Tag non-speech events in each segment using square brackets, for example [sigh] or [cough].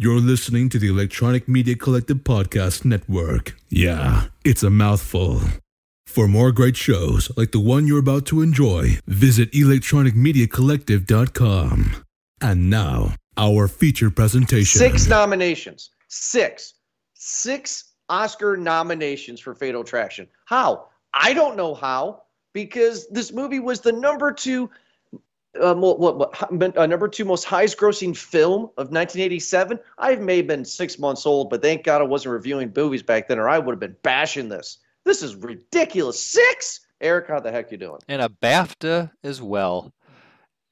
You're listening to the Electronic Media Collective Podcast Network. Yeah, it's a mouthful. For more great shows like the one you're about to enjoy, visit electronicmediacollective.com. And now, our feature presentation. Six nominations. Six. Six Oscar nominations for Fatal Attraction. How? I don't know how, because this movie was the number two um, what, what, what uh, number two most highest grossing film of 1987. I may have been six months old, but thank God I wasn't reviewing movies back then, or I would have been bashing this. This is ridiculous. Six. Eric, how the heck you doing? And a BAFTA as well,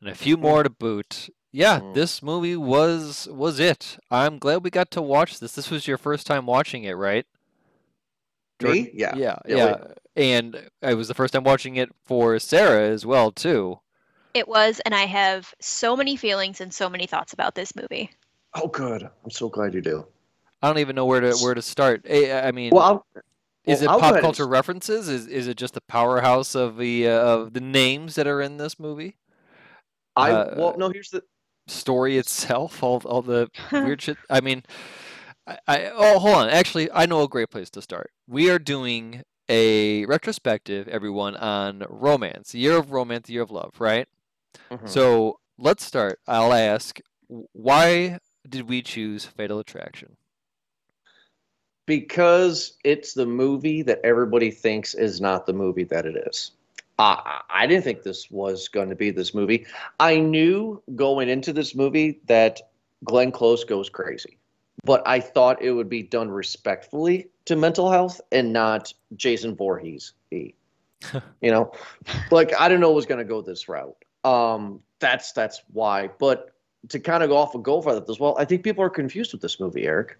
and a few more to boot. Yeah, mm. this movie was was it. I'm glad we got to watch this. This was your first time watching it, right? Jordan? Me? Yeah. Yeah, yeah. yeah. And it was the first time watching it for Sarah as well, too. It was, and I have so many feelings and so many thoughts about this movie. Oh, good. I'm so glad you do. I don't even know where to where to start. Eh, I mean, well, I'll, is well, it pop culture references? Is is it just the powerhouse of the uh, of the names that are in this movie? I uh, well, no. Here's the story itself. All all the [laughs] weird shit. I mean, I, I oh hold on. Actually, I know a great place to start. We are doing a retrospective, everyone, on romance, year of romance, year of love, right? Mm-hmm. So let's start. I'll ask, why did we choose Fatal Attraction? Because it's the movie that everybody thinks is not the movie that it is. Uh, I didn't think this was going to be this movie. I knew going into this movie that Glenn Close goes crazy, but I thought it would be done respectfully to mental health and not Jason Voorhees. Be [laughs] you know, like I didn't know it was going to go this route. Um, that's that's why. But to kind of go off go for that as well, I think people are confused with this movie, Eric,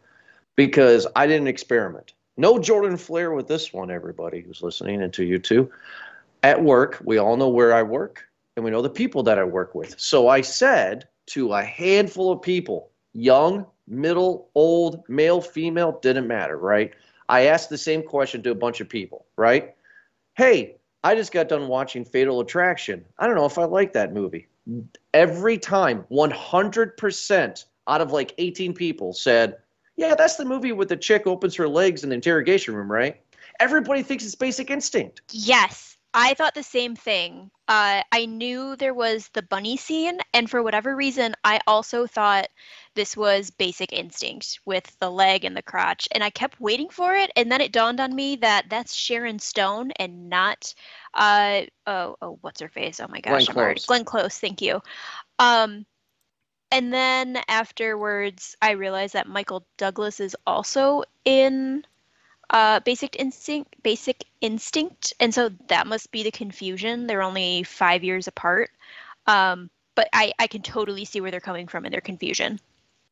because I didn't experiment. No Jordan Flair with this one, everybody who's listening, and to you too. At work, we all know where I work, and we know the people that I work with. So I said to a handful of people, young, middle, old, male, female, didn't matter, right? I asked the same question to a bunch of people, right? Hey, I just got done watching Fatal Attraction. I don't know if I like that movie. Every time, 100% out of like 18 people said, Yeah, that's the movie with the chick opens her legs in the interrogation room, right? Everybody thinks it's Basic Instinct. Yes. I thought the same thing. Uh, I knew there was the bunny scene, and for whatever reason, I also thought this was Basic Instinct with the leg and the crotch, and I kept waiting for it, and then it dawned on me that that's Sharon Stone and not, uh, oh, oh what's her face? Oh my gosh, Glenn Close. Glenn Close. Thank you. Um, and then afterwards, I realized that Michael Douglas is also in uh, basic instinct basic instinct and so that must be the confusion they're only five years apart um, but I, I can totally see where they're coming from in their confusion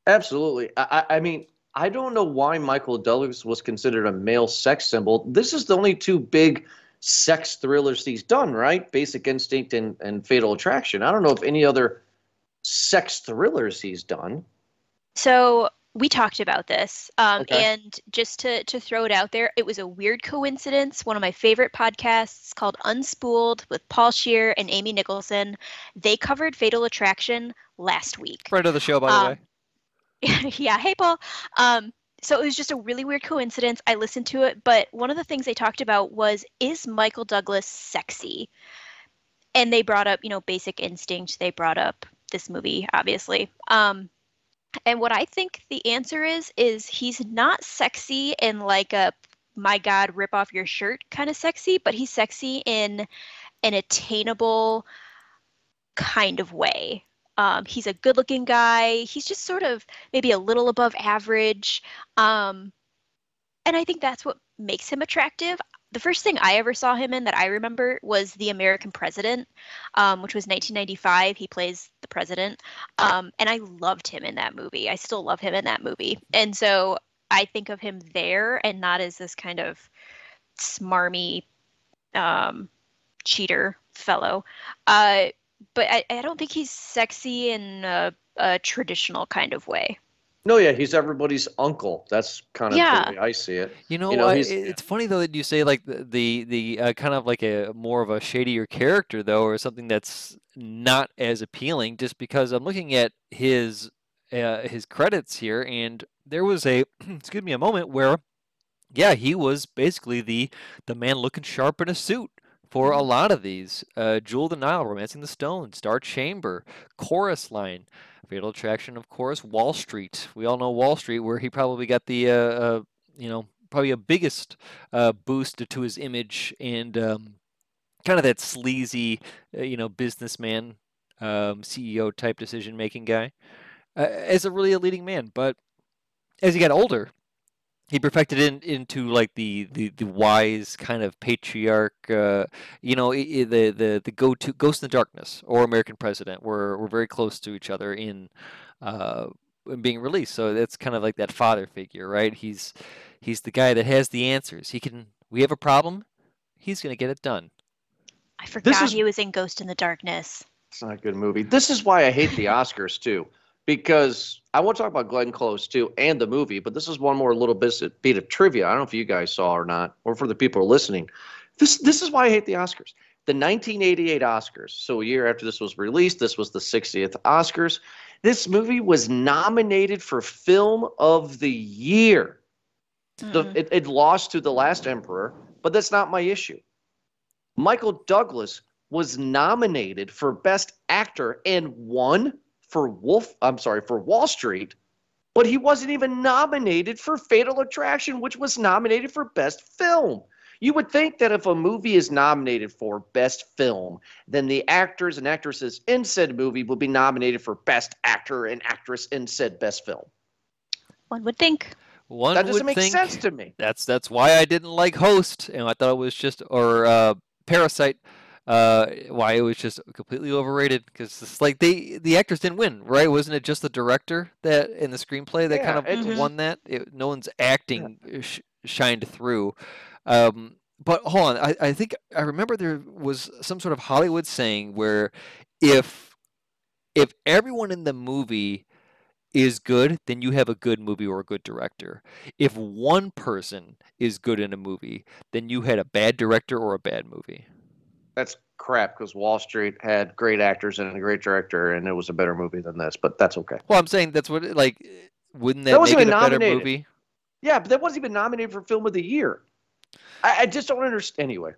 absolutely. I, I mean i don't know why michael douglas was considered a male sex symbol. This is the only two big sex thrillers he's done right? Basic instinct and, and fatal attraction. I don't know if any other sex thrillers he's done. So we talked about this um, okay. and just to, to throw it out there it was a weird coincidence. One of my favorite podcasts called unspooled with paul Scheer and amy nicholson. They covered fatal attraction last week. Friend of the show by um, the way [laughs] yeah hey paul. Um, so it was just a really weird coincidence. I listened to it but one of the things they talked about was is michael douglas sexy? And they brought up you know basic instinct. They brought up this movie obviously. Um, and what I think the answer is is he's not sexy in like a my god rip off your shirt kind of sexy, but he's sexy in an attainable kind of way. Um, he's a good looking guy. He's just sort of maybe a little above average. Um, and I think that's what makes him attractive the first thing I ever saw him in that I remember was The American President, um, which was 1995. He plays the president, um, and I loved him in that movie. I still love him in that movie, and so I think of him there and not as this kind of smarmy um, cheater fellow. Uh, but I, I, don't think he's sexy in a, a traditional kind of way. No, yeah, he's everybody's uncle. That's kind of yeah. the way I see it. You know, you know it's funny though that you say like the the, the uh, kind of like a more of a shadier character though, or something that's not as appealing. Just because I'm looking at his uh, his credits here, and there was a [clears throat] excuse me a moment where, yeah, he was basically the the man looking sharp in a suit for a lot of these. Uh, Jewel of the Nile, Romancing the Stone, Star Chamber, Chorus Line, Fatal Attraction, of course, Wall Street. We all know Wall Street, where he probably got the uh, uh, you know probably a biggest uh, boost to his image and um, kind of that sleazy, uh, you know, businessman, um, CEO type decision making guy, uh, as a really a leading man. But as he got older, he perfected it into like the, the, the wise kind of patriarch, uh, you know, the the the go to Ghost and the Darkness or American President were were very close to each other in uh, being released. So that's kind of like that father figure, right? He's he's the guy that has the answers. He can. We have a problem. He's going to get it done. I forgot is, he was in Ghost and the Darkness. It's not a good movie. This is why I hate the Oscars too, because I want to talk about Glenn Close too and the movie, but this is one more little bit, of trivia. I don't know if you guys saw or not, or for the people listening. This this is why I hate the Oscars. The 1988 Oscars. So a year after this was released, this was the 60th Oscars. This movie was nominated for Film of the Year. Mm-hmm. The, it, it lost to The Last Emperor, but that's not my issue. Michael Douglas was nominated for Best Actor and won for Wolf. I'm sorry for Wall Street, but he wasn't even nominated for Fatal Attraction, which was nominated for Best Film. You would think that if a movie is nominated for Best Film, then the actors and actresses in said movie will be nominated for Best Actor and Actress in said Best Film. One would think. One that doesn't make think, sense to me. That's that's why I didn't like Host, and I thought it was just or uh, Parasite. Uh, why it was just completely overrated because it's like they the actors didn't win, right? Wasn't it just the director that in the screenplay that yeah, kind of won that? It, no one's acting yeah. sh- shined through. Um, but hold on, I, I think I remember there was some sort of Hollywood saying where if if everyone in the movie is good, then you have a good movie or a good director. If one person is good in a movie, then you had a bad director or a bad movie. That's crap because Wall Street had great actors and a great director, and it was a better movie than this. But that's okay. Well, I'm saying that's what like wouldn't that, that make it a nominated. better movie? Yeah, but that wasn't even nominated for Film of the Year. I, I just don't understand. Anyway,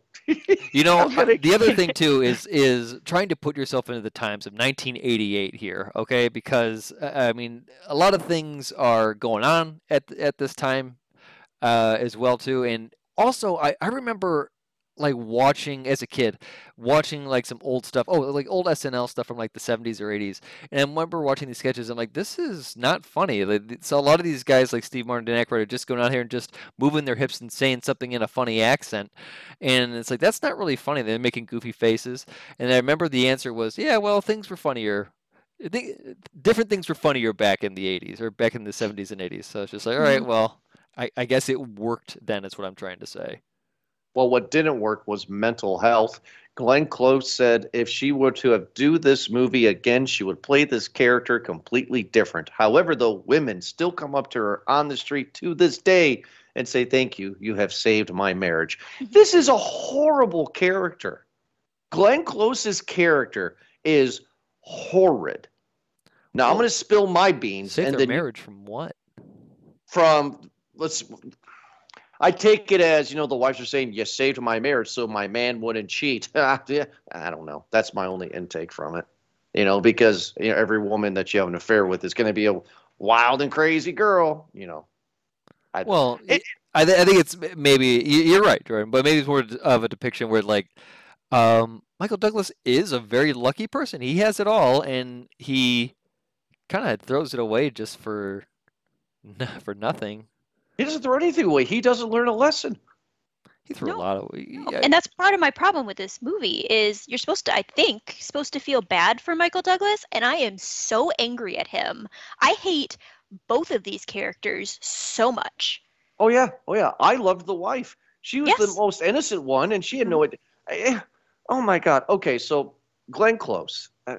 you know, [laughs] the other thing too is is trying to put yourself into the times of 1988 here, okay? Because uh, I mean, a lot of things are going on at at this time uh, as well too, and also I I remember like watching as a kid, watching like some old stuff. Oh, like old SNL stuff from like the 70s or 80s. And I remember watching these sketches. I'm like, this is not funny. Like, so a lot of these guys like Steve Martin and Aykroyd are just going out here and just moving their hips and saying something in a funny accent. And it's like that's not really funny. They're making goofy faces. And I remember the answer was, yeah, well, things were funnier I different things were funnier back in the 80s or back in the 70s and 80s. So it's just like, all right, mm-hmm. well, I, I guess it worked then, is what I'm trying to say. Well, what didn't work was mental health. Glenn Close said if she were to have do this movie again, she would play this character completely different. However, the women still come up to her on the street to this day and say, "Thank you, you have saved my marriage." Mm-hmm. this is a horrible character. Glenn Close's character is horrid. Now I'm going to spill my beans. Save and their marriage from what? From let's I take it as you know the wives are saying you saved my marriage so my man wouldn't cheat. [laughs] I don't know. That's my only intake from it. You know, because you know every woman that you have an affair with is going to be a wild and crazy girl. You know. I, well, it, I, th- I think it's maybe you're right, Jordan, but maybe it's more of a depiction where like um, Michael Douglas is a very lucky person. He has it all, and he kind of throws it away just for [laughs] for nothing. He doesn't throw anything away. He doesn't learn a lesson. He threw no. a lot of. Yeah. And that's part of my problem with this movie is you're supposed to, I think, supposed to feel bad for Michael Douglas, and I am so angry at him. I hate both of these characters so much. Oh yeah, oh yeah. I loved the wife. She was yes. the most innocent one, and she had no mm-hmm. idea. Eh, eh, oh my god. Okay, so Glenn Close. I,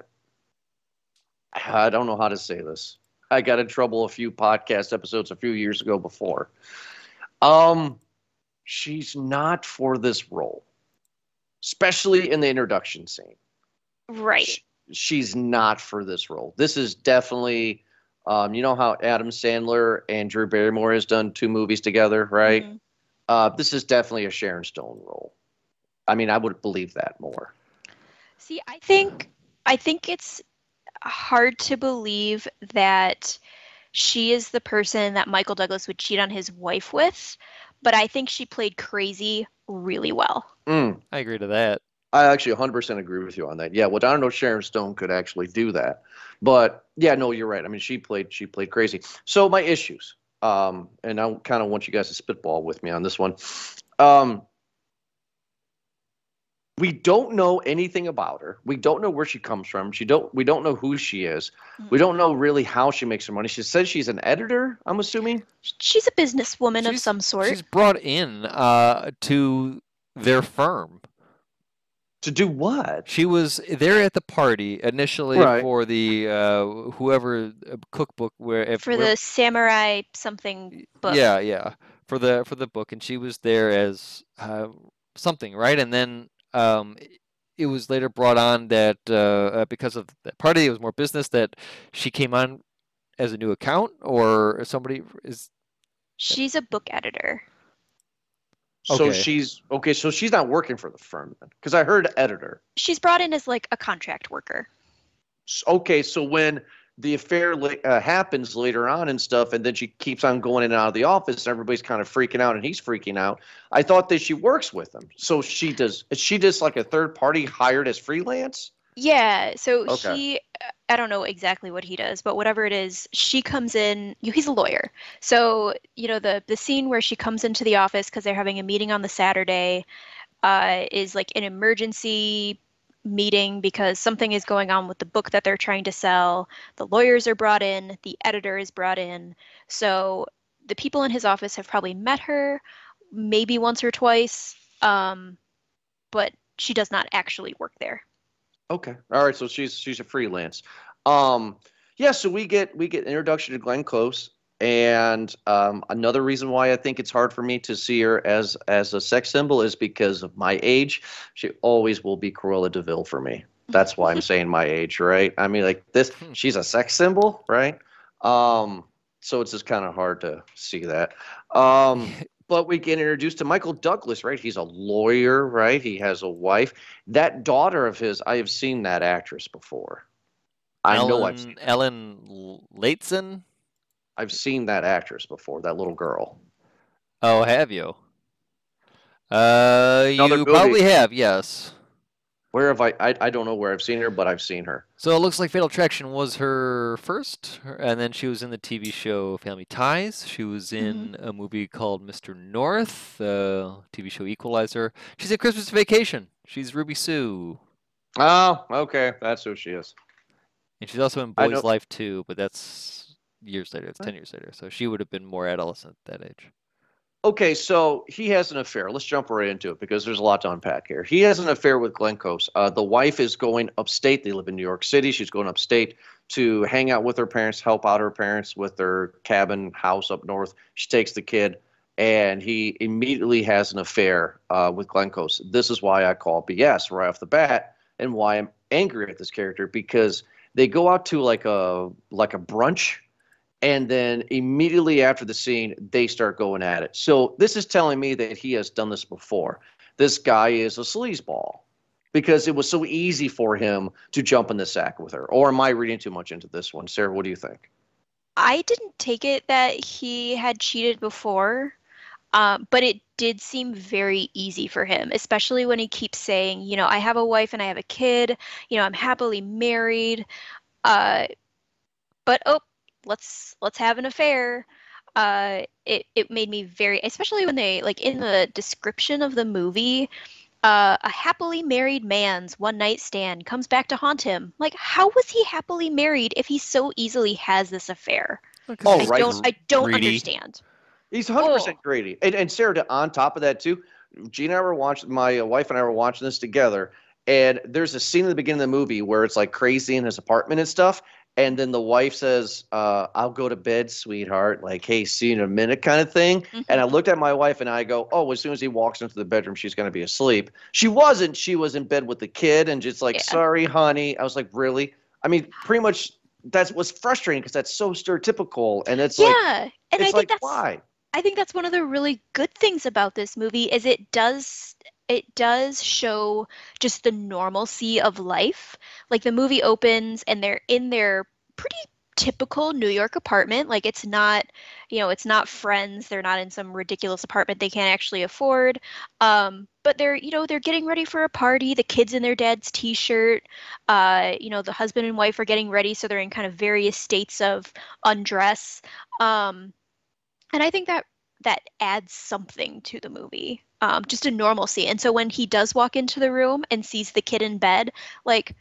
I don't know how to say this. I got in trouble a few podcast episodes a few years ago before. Um, she's not for this role, especially in the introduction scene. Right. She, she's not for this role. This is definitely Um, you know how Adam Sandler and Drew Barrymore has done two movies together, right? Mhm. Uh, this is definitely a Sharon Stone role. I mean, I would believe that more. See, I think I think it's hard to believe that she is the person that Michael Douglas would cheat on his wife with, but I think she played crazy really well. Mm, I agree to that. I actually 100% agree with you on that. Yeah, well, I don't know if Sharon Stone could actually do that, but yeah, no, you're right. I mean, she played she played crazy. So my issues, um, and I kind of want you guys to spitball with me on this one. Um, we don't know anything about her. We don't know where she comes from. She don't. We don't know who she is. We don't know really how she makes her money. She says she's an editor. I'm assuming. She's a businesswoman of some sort. She's brought in uh, to their firm. To do what? She was there at the party initially Right. for the uh, whoever uh, cookbook where if for where- the samurai something book. Yeah, yeah, for the for the book, and she was there as uh, something, right? And then um, it was later brought on that uh, uh, because of that party, it was more business that she came on as a new account, or somebody is She's a book editor. So Okay. she's okay. So she's not working for the firm then, because I heard editor. She's brought in as like a contract worker. Okay, so when the affair la- uh, happens later on and stuff, and then she keeps on going in and out of the office, and everybody's kind of freaking out, and he's freaking out. I thought that she works with him, so she does. Is she just like a third party hired as freelance? Yeah, so Okay. he I don't know exactly what he does, but whatever it is, she comes in, you he's a lawyer. So, you know, the the scene where she comes into the office because they're having a meeting on the Saturday uh, is like an emergency meeting because something is going on with the book that they're trying to sell. The lawyers are brought in, the editor is brought in. So the people in his office have probably met her maybe once or twice, um, but she does not actually work there. Okay, all right. So she's she's a freelance. Um, yeah. So we get we get introduction to Glenn Close, and um, another reason why I think it's hard for me to see her as as a sex symbol is because of my age. She always will be Cruella de Vil for me. That's why I'm saying my age, right? I mean, like this, Hmm. she's a sex symbol, right? Um, so it's just kind of hard to see that. Um, [laughs] but we get introduced to Michael Douglas, right? He's a lawyer, right? He has a wife. That daughter of his, I have seen that actress before. I know I've Ellen, Ellen Latzen. I've seen that actress before. That little girl. Oh, have you? Uh, Another you movie. probably have, yes. Where have I, I? I don't know where I've seen her, but I've seen her. So it looks like Fatal Attraction was her first, and then she was in the TV show Family Ties. She was in a movie called Mr. North, uh, TV show Equalizer. She's in Christmas Vacation. She's Ruby Sue, Oh, okay, that's who she is. and she's also in Boy's Life too, but that's years later. It's ten years later, so she would have been more adolescent at that age. Okay, so he has an affair. Let's jump right into it because there's a lot to unpack here. He has an affair with Glenn Close. Uh, the wife is going upstate. They live in New York City. She's going upstate to hang out with her parents, help out her parents with their cabin house up north. She takes the kid, and he immediately has an affair uh, with Glenn Close. This is why I call BS right off the bat, and why I'm angry at this character because they go out to like a like a brunch and then immediately after the scene they start going at it. So this is telling me that he has done this before. This guy is a sleazeball because it was so easy for him to jump in the sack with her. Or am i reading too much into this one? Sarah what do you think? I didn't take it that he had cheated before, um, but it did seem very easy for him, especially when he keeps saying, you know, I have a wife and I have a kid, you know, I'm happily married, uh, but oh, let's let's have an affair. Uh, it it made me very, especially when they like in the description of the movie. Uh, a happily married man's one night stand comes back to haunt him. Like, how was he happily married if he so easily has this affair? Oh, I right. don't I don't Greedy. understand. he's 100% Oh. greedy and, and sarah to- on top of that too gina and i were watching my wife and i were watching this together and there's a scene in the beginning of the movie where it's like crazy in his apartment and stuff and then the wife says uh, i'll go to bed sweetheart like hey see you in a minute kind of thing and i looked at my wife and i go oh as soon as he walks into the bedroom she's going to be asleep. She wasn't. She was in bed with the kid and just like Yeah. sorry honey. I was like really? I mean pretty much that's what's frustrating because that's so stereotypical, and it's like yeah, and I think like that's why? I think that's one of the really good things about this movie is it does it does show just the normalcy of life. Like the movie opens and they're in their pretty typical New York apartment. Like it's not, you know, it's not friends. They're not in some ridiculous apartment they can't actually afford. Um, but they're, you know, they're getting ready for a party. The kids in their dad's t-shirt. Uh, you know, the husband and wife are getting ready, so they're in kind of various states of undress. Um, and I think that that adds something to the movie, um, just a normalcy. And so when he does walk into the room and sees the kid in bed, like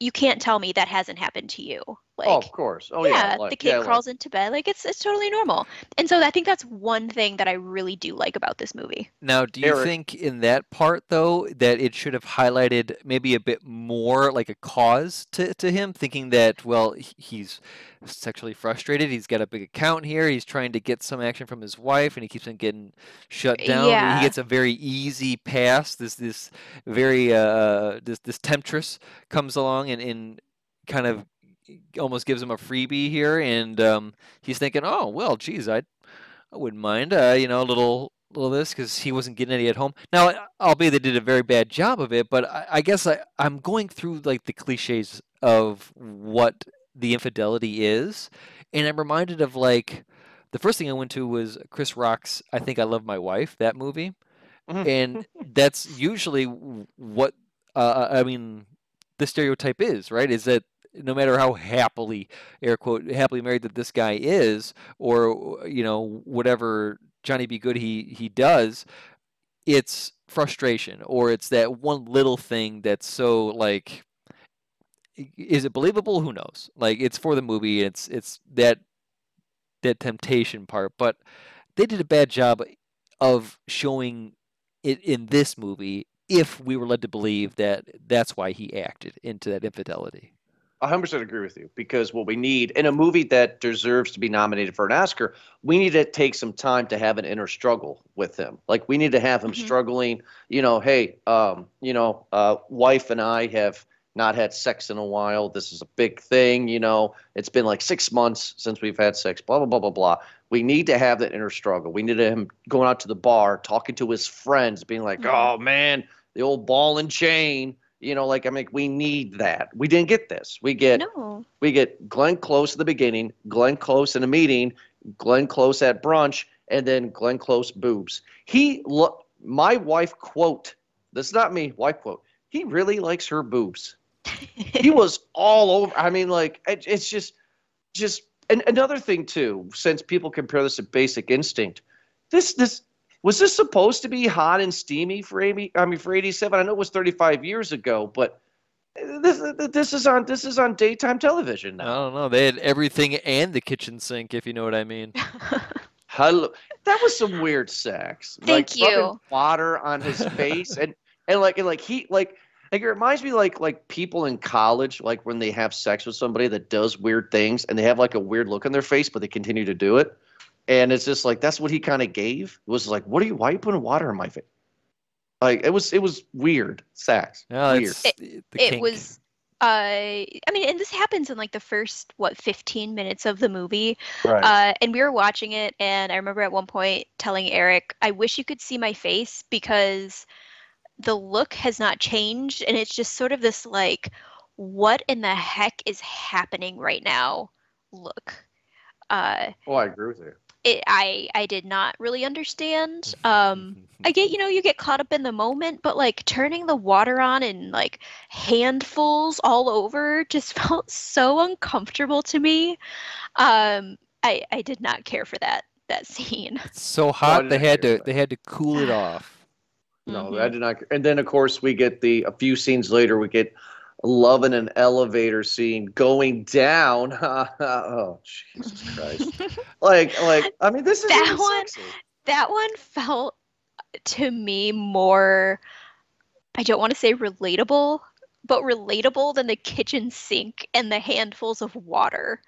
you can't tell me that hasn't happened to you. Like, oh, of course. Oh, yeah, yeah. like- the kid yeah, like- crawls into bed, like it's it's totally normal. And so I think that's one thing that I really do like about this movie. Now, do you Eric. think in that part though that it should have highlighted maybe a bit more like a cause to, to him, thinking that well he's sexually frustrated, he's got a big account here, he's trying to get some action from his wife, and he keeps on getting shut down. Yeah. He gets a very easy pass. This this very uh this this temptress comes along and, and kind of almost gives him a freebie here, and um, he's thinking, oh well, geez, I I wouldn't mind, uh, you know, a little little this because he wasn't getting any at home. Now, albeit they did a very bad job of it, but I, I guess I, I'm going through like the cliches of what the infidelity is, and I'm reminded of like the first thing I went to was Chris Rock's "I Think I Love My Wife" that movie, Mhm. and [laughs] that's usually what uh, I mean. The stereotype is right is that no matter how happily air quote happily married that this guy is, or you know whatever Johnny Be Good he he does, it's frustration or it's that one little thing that's so like is it believable? Who knows? Like it's for the movie. It's it's that that temptation part. But they did a bad job of showing it in this movie if we were led to believe that that's why he acted into that infidelity 100% agree with you because what we need in a movie that deserves to be nominated for an Oscar, we need to take some time to have an inner struggle with him. Like we need to have him Mhm. struggling, you know, hey, um, you know, uh, wife and I have not had sex in a while. This is a big thing, you know. It's been like 6 months since we've had sex, blah blah blah blah blah. We need to have that inner struggle. We need him going out to the bar, talking to his friends, being like, Mhm. "Oh man, the old ball and chain." You know, like I mean, we need that. We didn't get this. We get No. we get Glenn Close at the beginning, Glenn Close in a meeting, Glenn Close at brunch, and then Glenn Close boobs. He look. My wife quote. This is not me. Wife quote. He really likes her boobs. [laughs] He was all over. I mean, like it, it's just, just. And another thing too, since people compare this to Basic Instinct, this this was this supposed to be hot and steamy for Amy? I mean, for '87. I know it was 35 years ago, but this this is on this is on daytime television now. i don't know they had everything and the kitchen sink if you know what i mean [laughs] Hello, that was some weird sex. Thank like, you. Water on his face and and like and like he like like it reminds me like like people in college like when they have sex with somebody that does weird things and they have like a weird look on their face but they continue to do it. And it's just like that's what he kind of gave. It was like, what are you? Why are you putting water in my face? Like it was it was weird sex. Yeah, weird. It- it was uh i mean and this happens in like the first what 15 minutes of the movie Right. uh and we were watching it and i remember at one point telling eric i wish you could see my face because the look has not changed and it's just sort of this like what in the heck is happening right now look uh oh, I agree with you. It i i did not really understand [laughs] um I get, you know, you get caught up in the moment, but like turning the water on and like handfuls all over just [laughs] felt so uncomfortable to me. Um, I I did not care for that that scene. It's so hot they had to they had to cool it [sighs] off. No, Mhm. I did not. And then, of course, we get the a few scenes later, we get love in an elevator scene going down. [laughs] oh, Jesus Christ! [laughs] like, like, I mean, this is That one- sexy. That one felt to me more I don't want to say relatable, but relatable than the kitchen sink and the handfuls of water.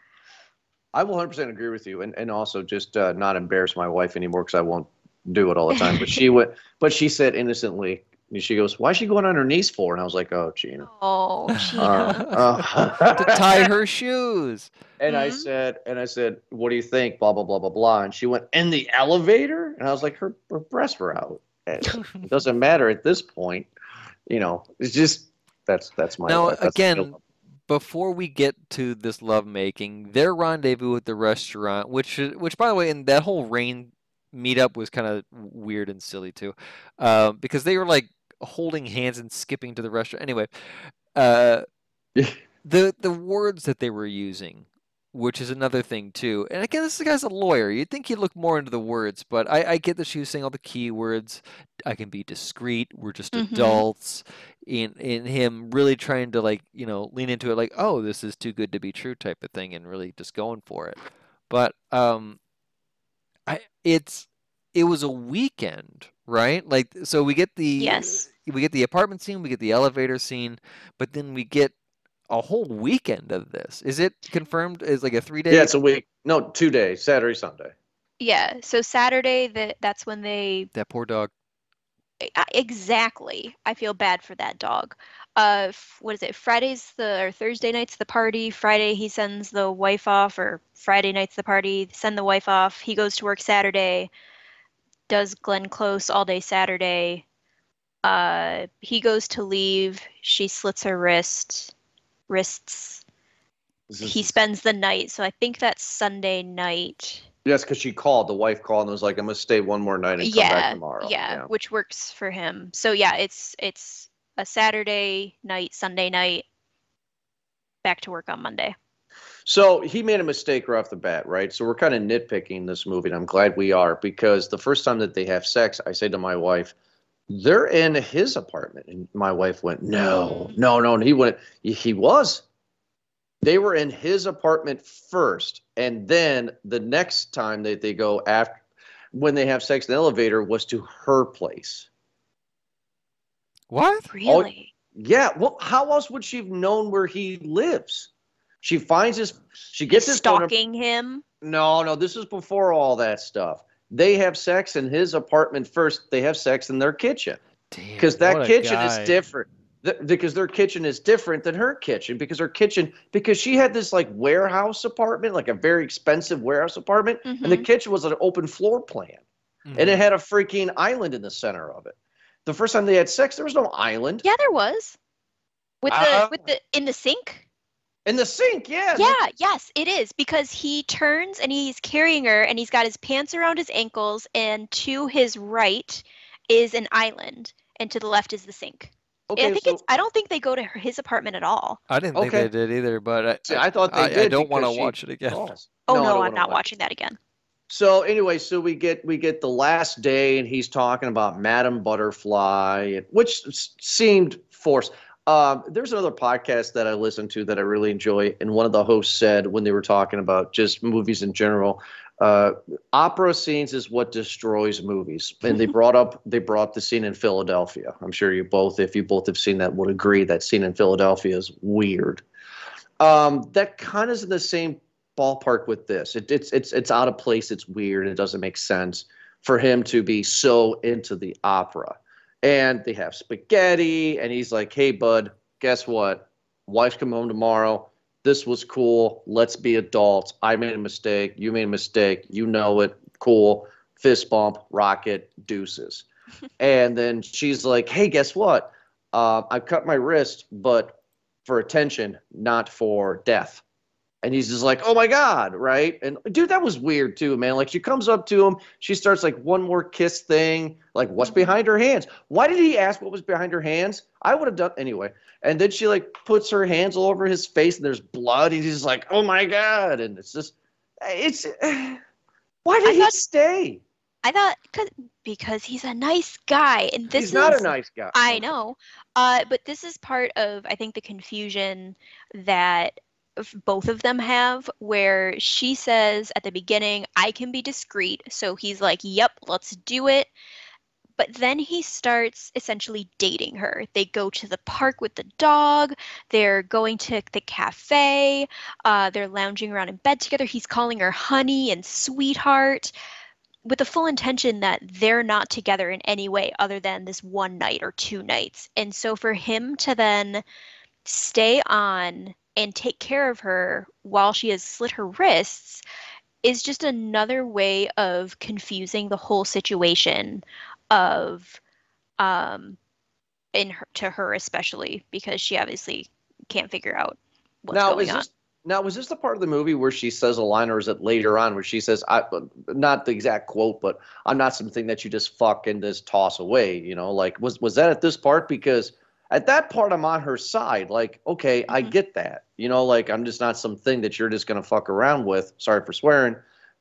I will 100% agree with you, and and also just uh, not embarrass my wife anymore because I won't do it all the time. But she [laughs] went, but she said innocently, And she goes, "Why is she going on her knees for?" And I was like, "Oh, Gina." Oh, Gina. Uh, uh, to tie her shoes. And I Mhm. said, and I said, what do you think? Blah blah blah blah blah. And she went in the elevator, and I was like, her, her breasts were out. It doesn't matter at this point, you know. It's just that's that's my Now. That's again, Before we get to this lovemaking, their rendezvous at the restaurant, which is- which by the way, and that whole rain meetup was kind of weird and silly too, uh, because they were like holding hands and skipping to the restaurant. Anyway, uh, [laughs] the the words that they were using, which is another thing too. And again, this guy's a lawyer. You'd think he'd look more into the words, but I, I get that she was saying all the key words. I can be discreet. We're just Mhm. adults. In in him really trying to like you know lean into it like oh this is too good to be true type of thing and really just going for it. But um, I it's it was a weekend, right? Like so we get the Yes. we get the apartment scene, we get the elevator scene, but then we get a whole weekend of this. Is it confirmed as like a three day? yeah, it's a week. No, two days. Saturday, Sunday. Yeah. So Saturday, that that's when they that poor dog. Exactly. I feel bad for that dog. Uh, what is it? Friday's the or Thursday night's the party. Friday he sends the wife off, or Friday night's the party. Send the wife off. He goes to work Saturday. Does Glenn Close all day Saturday. Uh, he goes to leave. She slits her wrist, wrists. He spends the night. So I think that's Sunday night. Yes, because she called. The wife called and was like, "I'm gonna stay one more night and come back yeah, tomorrow." yeah, which works for him. So yeah, it's it's a Saturday night, Sunday night, back to work on Monday. So he made a mistake right off the bat, right? So we're kind of nitpicking this movie, and I'm glad we are because the first time that they have sex, I say to my wife, "They're in his apartment," and my wife went, "No, no, no." And he went, "He was." They were in his apartment first, and then the next time that they go after, when they have sex in the elevator, was to her place. What? Really? Oh, yeah, well, how else would she have known where he lives? She finds his, she gets his phone number- Stalking him. No, no, this is before all that stuff. They have sex in his apartment first. They have sex in their kitchen because that kitchen guy. is different. Th- because their kitchen is different than her kitchen. Because her kitchen, because she had this like warehouse apartment, like a very expensive warehouse apartment, and the Mhm. kitchen was an open floor plan, and it Mhm. had a freaking island in the center of it. The first time they had sex, there was no island Yeah, there was. With the Uh, with the in the sink. In the sink. Yeah, Yeah, yes, it is because he turns and he's carrying her and he's got his pants around his ankles and to his right is an island and to the left is the sink. Okay, I think so it's I don't think they go to her, his apartment at all. I didn't think okay. they did either, but I, see, I thought they I, did. I don't want to watch it again. calls. Oh I no, I'm not watch watching that again. So anyway, so we get we get the last day, and he's talking about Madame Butterfly, which seemed forced. Um, there's another podcast that I listen to that I really enjoy, and one of the hosts said when they were talking about just movies in general, uh, opera scenes is what destroys movies. And they [laughs] brought up they brought the scene in Philadelphia. I'm sure you both, if you both have seen that, would agree that scene in Philadelphia is weird. Um, that kind of is in the same ballpark with this. It, it's it's it's out of place. It's weird. It doesn't make sense for him to be so into the opera. And they have spaghetti, and he's like, "Hey, bud, guess what? Wife's coming home tomorrow. This was cool. Let's be adults. I made a mistake. You made a mistake. You know it. Cool. Fist bump. Rocket. Deuces." [laughs] and then she's like, "Hey, guess what? Uh, I cut my wrist, but for attention, not for death." And he's just like, oh my God, right? And dude, that was weird too, man. Like she comes up to him, she starts like one more kiss thing, like what's behind her hands? Why did he ask what was behind her hands? I would have done anyway. And then she like puts her hands all over his face and there's blood. And He's just like, oh my God. And it's just, it's, [sighs] why did I he thought- stay? I thought cause, because he's a nice guy and this He's not a nice guy. I know. Uh, but this is part of, I think, the confusion that both of them have, where she says at the beginning, I can be discreet. So he's like, yep, let's do it. But then he starts essentially dating her. They go to the park with the dog. They're going to the cafe. Uh, they're lounging around in bed together. He's calling her honey and sweetheart. with the full intention that they're not together in any way other than this one night or two nights. And so for him to then stay on and take care of her while she has slit her wrists is just another way of confusing the whole situation of um in her, to her especially because she obviously can't figure out what's now going on. this now was this the part of the movie where she says a line, or is it later on where she says, "I not the exact quote, but I'm not something that you just fuck and just toss away." You know, like was was that at this part? Because at that part, I'm on her side. Like, okay, I Mhm. get that. You know, like I'm just not something that you're just gonna fuck around with. Sorry for swearing,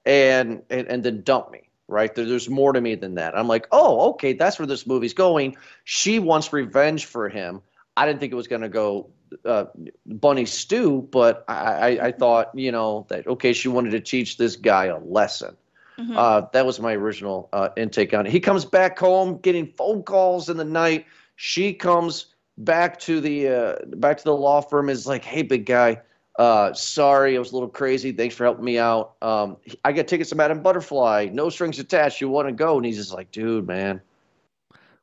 and and, and then dump me. Right there, there's more to me than that. I'm like, oh, okay, that's where this movie's going. She wants revenge for him. I didn't think it was gonna go uh, bunny stew, but I, I, I thought, you know, that okay, she wanted to teach this guy a lesson. Mhm. Uh, that was my original uh, intake on it. He comes back home, getting phone calls in the night. She comes back to the uh, back to the law firm. Is like, hey, big guy, uh, sorry, I was a little crazy. Thanks for helping me out. Um, I got tickets to Madame Butterfly. No strings attached. You want to go? And he's just like, dude, man,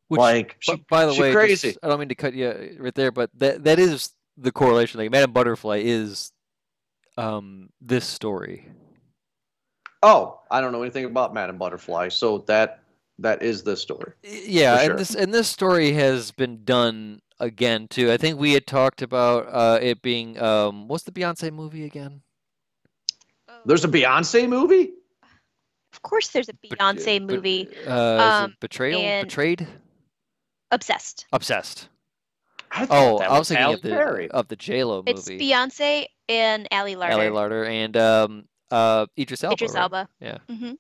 Which, like, she- by the way, crazy. just- I don't mean to cut you right there, but that that is the correlation. Like Madame Butterfly is um this story. oh, I don't know anything about Madame Butterfly, so that that is the story. Yeah, sure. and this and this story has been done again too. I think we had talked about uh, it being um, what's the Beyonce movie again? There's a Beyonce movie. of course, there's a Beyonce bet- movie, Uh, is it um, Betrayal, and- Betrayed, Obsessed. Obsessed. I Oh, that I was thinking Halle of the Berry. of the J Lo It's. Beyonce and Ali Larter. Ali Larter and um, uh, Idris Elba. Idris right? Elba. Yeah. hmm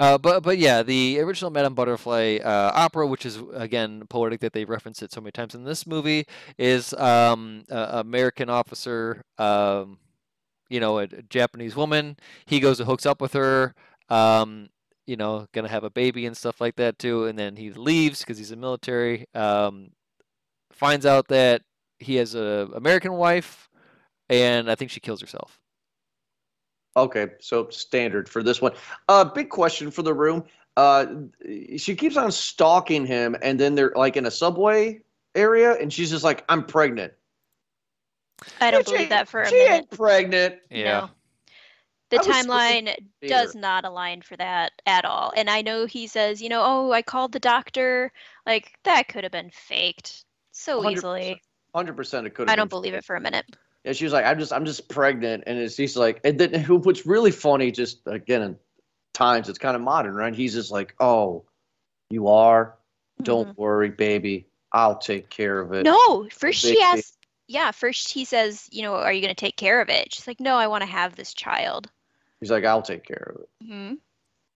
Uh, but but yeah, the original Madame Butterfly uh, opera, which is again poetic that they reference it so many times in this movie, is um, a American officer, um, you know, a, a Japanese woman. He goes and hooks up with her. Um, you know, gonna have a baby and stuff like that too, and then he leaves because he's a military. Um, finds out that he has a American wife, and I think she kills herself. Okay, so standard for this one. Uh, big question for the room. Uh, she keeps on stalking him, and then they're like in a subway area, and she's just like, "I'm pregnant." I don't She believe that for a she minute. ain't pregnant. Yeah. No. The I was supposed to timeline does not align for that at all. And I know he says, you know, oh, I called the doctor. Like that could have been faked so 100%. easily. Hundred percent, it could. I don't believe it for a minute. And she was like, "I'm just, I'm just pregnant," and it's, he's like, and then what's really funny, just again, in times it's kind of modern, right? He's just like, "Oh, you are. Don't worry, baby. I'll take care of it." No, first she asks, yeah, first he says, you know, are you going to take care of it? She's like, no, I want to have this child. He's like, "I'll take care of it." hmm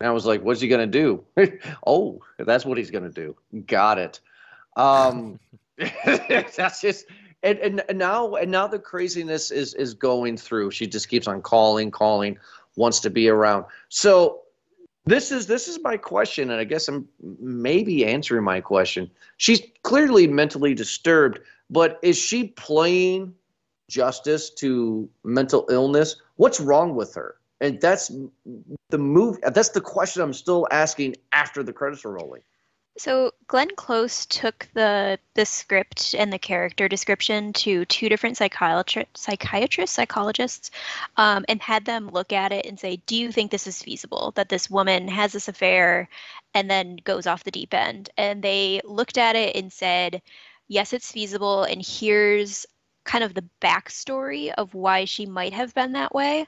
And I was like, "What's he gonna do?" [laughs] oh, that's what he's gonna do. Got it. Um, [laughs] that's just and, and and now and now the craziness is is going through. She just keeps on calling, calling, wants to be around. So this is this is my question, and I guess I'm maybe answering my question. She's clearly mentally disturbed, but is she playing justice to mental illness? What's wrong with her? And that's the move. That's the question I'm still asking after the credits are rolling. So Glenn Close took the the script and the character description to two different psychiatri- psychiatrists, psychologists, um, and had them look at it and say, "Do you think this is feasible? That this woman has this affair, and then goes off the deep end?" And they looked at it and said, "Yes, it's feasible, and here's kind of the backstory of why she might have been that way."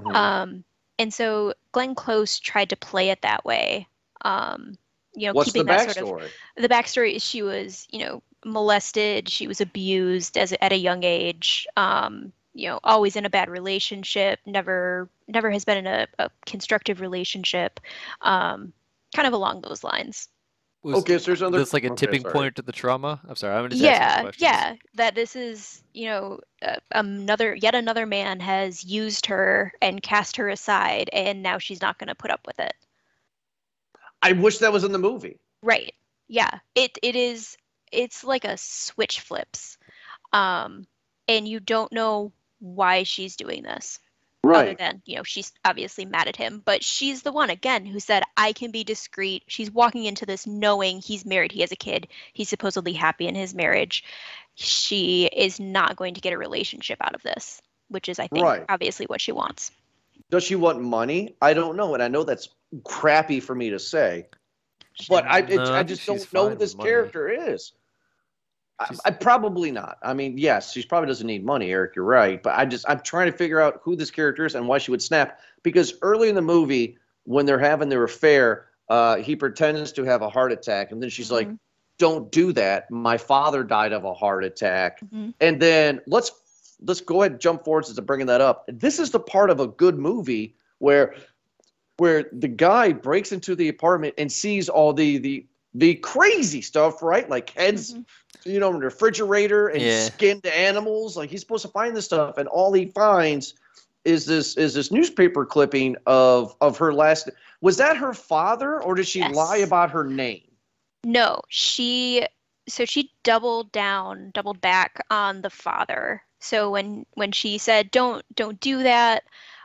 Mhm. Um, and so Glenn Close tried to play it that way. Um, you know, What's the keeping that sort of the backstory is she was, you know, molested, she was abused as at a young age, um, you know, always in a bad relationship, never never has been in a, a constructive relationship, um, kind of along those lines. Was okay, so there's another. this like a okay, tipping sorry. point to the trauma? I'm sorry, I'm just Yeah, questions. yeah, that this is, you know, uh, another yet another man has used her and cast her aside, and now she's not going to put up with it. I wish that was in the movie. Right. Yeah. It it is it's like a switch flips. Um and you don't know why she's doing this. Right. other than you know she's obviously mad at him but she's the one again who said i can be discreet she's walking into this knowing he's married he has a kid he's supposedly happy in his marriage she is not going to get a relationship out of this which is i think Right. obviously what she wants Does she want money? I don't know, and I know that's crappy for me to say, but I, No, I I just don't know who this character is. I, I probably not. I mean, yes, she probably doesn't need money, Eric. You're right, but I just I'm trying to figure out who this character is and why she would snap. Because early in the movie, when they're having their affair, uh, he pretends to have a heart attack, and then she's like, Mhm. "Don't do that. My father died of a heart attack." Mhm. And then let's let's go ahead and jump forward since I'm bringing that up. This is the part of a good movie where where the guy breaks into the apartment and sees all the the the crazy stuff, right? Like heads, Mhm. you know, in the refrigerator and Yeah. skinned animals. Like he's supposed to find this stuff, and all he finds is this is this newspaper clipping of of her last. Was that her father, or did she Yes. lie about her name? No, she so she doubled down, doubled back on the father. So when when she said, "Don't don't do that,"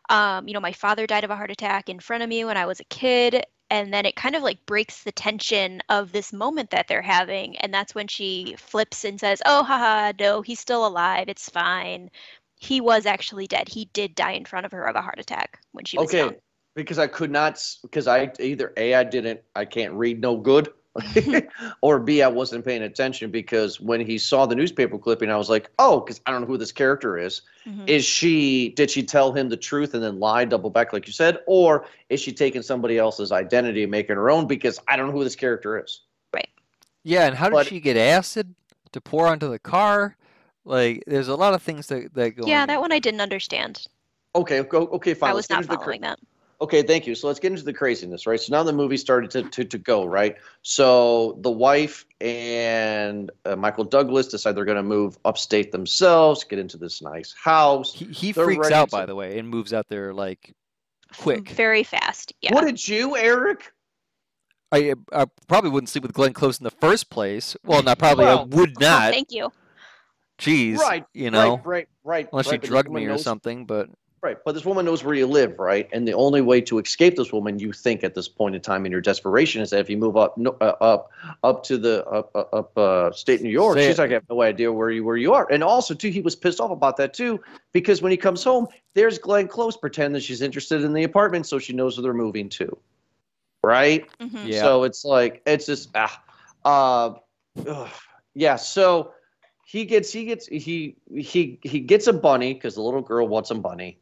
um, you know, my father died of a heart attack in front of me when I was a kid, and then it kind of like breaks the tension of this moment that they're having, and that's when she flips and says, "Oh, haha, no, he's still alive. It's fine. He was actually dead. He did die in front of her of a heart attack when she was okay, young." because I could not because I either a I didn't I can't read no good, [laughs] or b I wasn't paying attention because when he saw the newspaper clipping, I was like, oh, because I don't know who this character is. Mhm. Is she did she tell him the truth and then lie, double back like you said, or is she taking somebody else's identity and making her own? Because I don't know who this character is. Right. Yeah, and how did But- she get acid to pour onto the car? Like, there's a lot of things that that go. Yeah, in. that one I didn't understand. Okay, go okay, fine. I let's was not into the cra- following that. Okay, thank you. So let's get into the craziness, right? So now the movie started to, to, to go, right? So the wife and uh, Michael Douglas decide they're going to move upstate themselves, get into this nice house. He, he They're freaks out, to- by the way, and moves out there like quick. Very fast. Yeah. What did you, Eric? I, I probably wouldn't sleep with Glenn Close in the first place. Well, not probably. I Well, would Oh, not. thank you. Jeez, Right, you know, right, right, right. unless right, she but drugged woman me or knows- something. But Right, but this woman knows where you live, right? And the only way to escape this woman, you think at this point in time in your desperation, is that if you move up, no, uh, up, up to the up, uh, up uh, state New York, Say she's it. like, I have no idea where you where you are. And also, too, he was pissed off about that too, because when he comes home, there's Glenn Close pretending that she's interested in the apartment, so she knows where they're moving to, right? Mhm. Yeah. So it's like it's just ah, uh, ugh. yeah. So he gets he gets he he he gets a bunny because the little girl wants a bunny,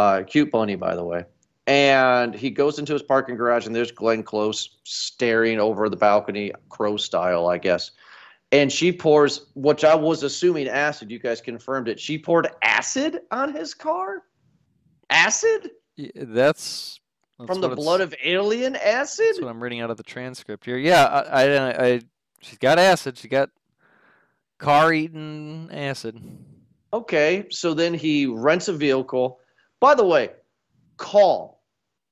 uh, cute bunny by the way. And he goes into his parking garage, and there's Glenn Close staring over the balcony, crow style, I guess. And she pours, which I was assuming acid. You guys confirmed it. She poured acid on his car. Acid y- that's, that's from the blood of alien acid. That's what I'm reading out of the transcript here. Yeah, I, I, I she's got acid. She got car eating acid. Okay, so then he rents a vehicle. By the way, calm,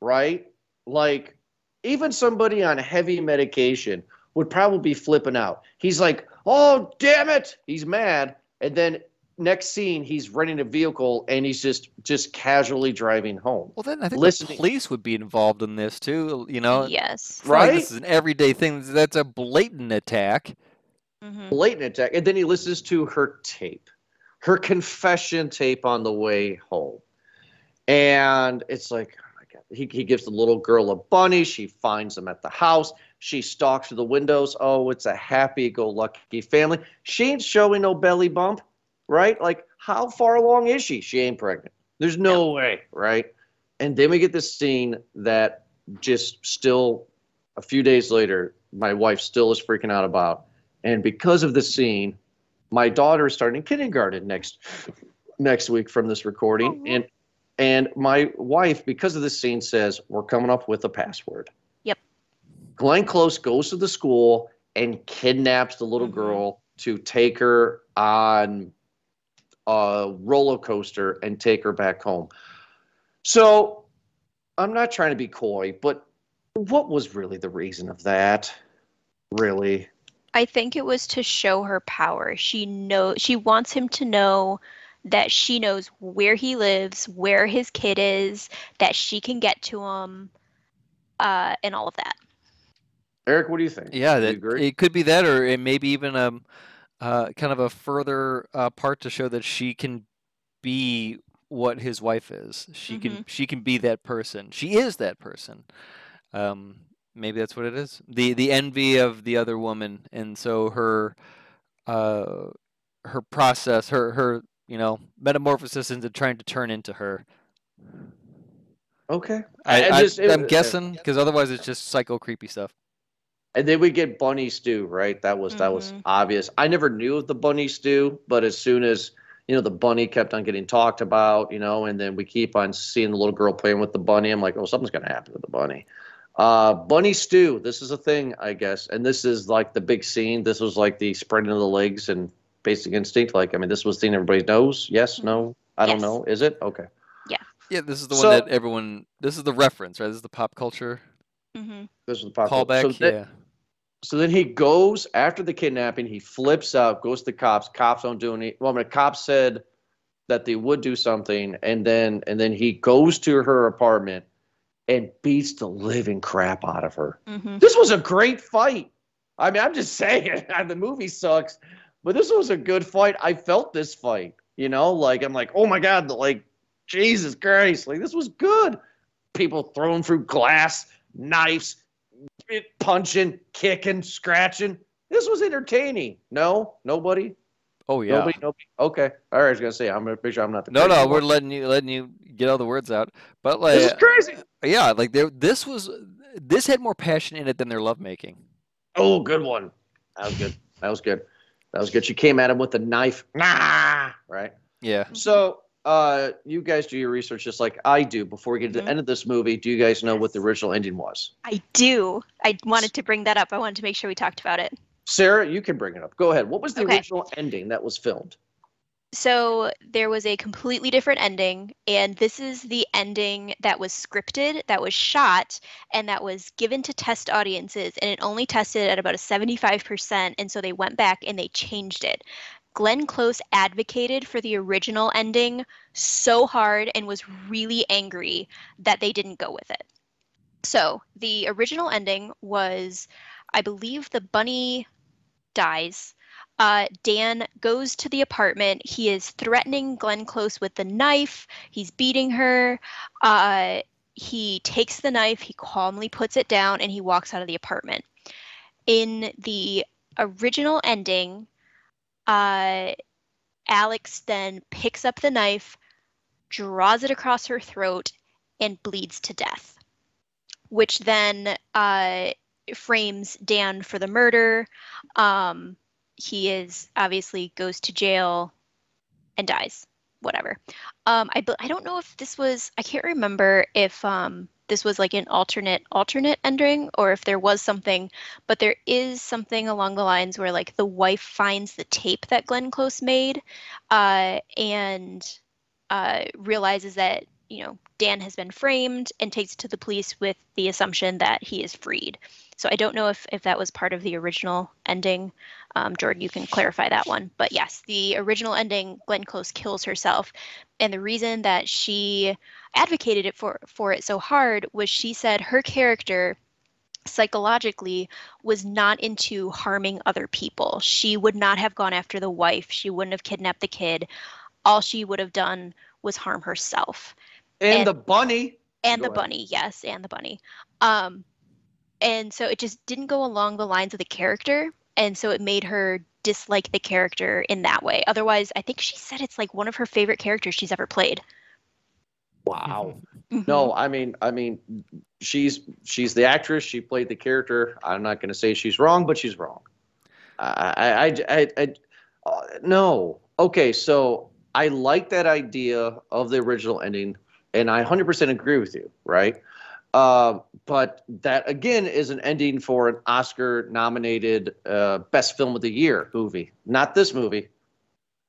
right? Like, even somebody on heavy medication would probably be flipping out. He's like, oh, damn it. He's mad. And then next scene, he's renting a vehicle and he's just just casually driving home. Well, then I think Listening. the police would be involved in this too. You know, Yes. It's not like Right? this is an everyday thing. That's a blatant attack. hmm Blatant attack. And then he listens to her tape, her confession tape on the way home. And it's like, oh my God. He, he gives the little girl a bunny. She finds them at the house. She stalks through the windows. Oh, it's a happy go lucky family. She ain't showing no belly bump, right? Like, how far along is she? She ain't pregnant. There's no way, right? And then we get this scene that just still, a few days later, my wife still is freaking out about. And because of the scene, my daughter is starting kindergarten next next week from this recording, Oh. and and my wife, because of this scene, says we're coming up with a password. Yep. Glenn Close goes to the school and kidnaps the little Mhm. girl to take her on a roller coaster and take her back home. So I'm not trying to be coy, but what was really the reason of that? Really? I think it was to show her power. She know she wants him to know that she knows where he lives, where his kid is, that she can get to him, uh, and all of that. Eric, what do you think? Yeah, Do you it could be that, or it maybe even um, uh, kind of a further uh, part to show that she can be what his wife is. She can she can be that person. She is that person. Um, maybe that's what it is. The the envy of the other woman, and so her uh, her process, her her you know metamorphosis into trying to turn into her. Okay. I, I I, just- it- am uh, guessing because otherwise it's just psycho creepy stuff. And then we get bunny stew, right? That was that was Mhm. obvious. I never knew of the bunny stew, but as soon as you know the bunny kept on getting talked about, you know, and then we keep on seeing the little girl playing with the bunny, I'm like, oh, something's gonna happen to the bunny. Uh, bunny stew. This is a thing, I guess, and this is like the big scene. This was like the spreading of the legs and Basic Instinct. Like, I mean, this was the thing everybody knows. Yes, no, I don't know. Is it okay? Yeah, Yeah, this is the So- one that everyone. This is the reference, right? This is the pop culture hmm This was the pop callback. So that- yeah. So then he goes after the kidnapping. He flips out, goes to the cops. Cops don't do any. Well, I the cops said that they would do something, and then and then he goes to her apartment and beats the living crap out of her. hmm This was a great fight. I mean, I'm just [laughs] saying, [laughs] the movie sucks, but this was a good fight. I felt this fight. You know, like I'm like, oh my god, like Jesus Christ, like this was good. People throwing through glass, knives, punching, kicking, scratching. This was entertaining. No, nobody, Oh yeah. nobody, nobody. Okay, all right. I was gonna say, I'm gonna make sure I'm not the No, no, one. we're letting you letting you get all the words out. But like, This is crazy. Uh, yeah, like there, this was this had more passion in it than their lovemaking. Oh, good one. That was good. That was good. That was good. She came at him with a knife. Nah, right. Yeah. So, uh, you guys do your research just like I do. Before we get to Mhm. the end of this movie, do you guys know what the original ending was? I do. I wanted to bring that up. I wanted to make sure we talked about it. Sarah, you can bring it up. Go ahead. What was the Okay. original ending that was filmed? So there was a completely different ending, and this is the ending that was scripted, that was shot, and that was given to test audiences, and it only tested at about a 75%, and so they went back and they changed it. Glenn Close advocated for the original ending so hard and was really angry that they didn't go with it. So the original ending was, I believe, the bunny dies. Uh, Dan goes to the apartment. He is threatening Glenn Close with the knife. He's beating her. Uh, he takes the knife, he calmly puts it down, and he walks out of the apartment. In the original ending, uh, Alex then picks up the knife, draws it across her throat, and bleeds to death, which then uh, frames Dan for the murder. Um, he is obviously goes to jail and dies whatever. Um i i don't know if this was i can't remember if um this was like an alternate alternate ending or if there was something but there is something along the lines where like the wife finds the tape that glenn close made uh and uh realizes that you know dan has been framed and takes it to the police with the assumption that he is freed so i don't know if if that was part of the original ending um, Jordan, you can clarify that one. But yes, the original ending, Glenn Close kills herself, and the reason that she advocated it for for it so hard was she said her character psychologically was not into harming other people. She would not have gone after the wife. She wouldn't have kidnapped the kid. All she would have done was harm herself And, And- the bunny. and Go the ahead. bunny yes and the bunny um and so it just didn't go along the lines of the character and so it made her dislike the character in that way otherwise i think she said it's like one of her favorite characters she's ever played Wow. [laughs] Mhm. No, I mean, I mean, she's she's the actress. She played the character. I'm not going to say she's wrong, but she's wrong. I, I, I, I, I uh, no. Okay, so I like that idea of the original ending, and I 100% agree with you, right? Uh, but that again is an ending for an Oscar-nominated uh, Best Film of the Year movie, not this movie.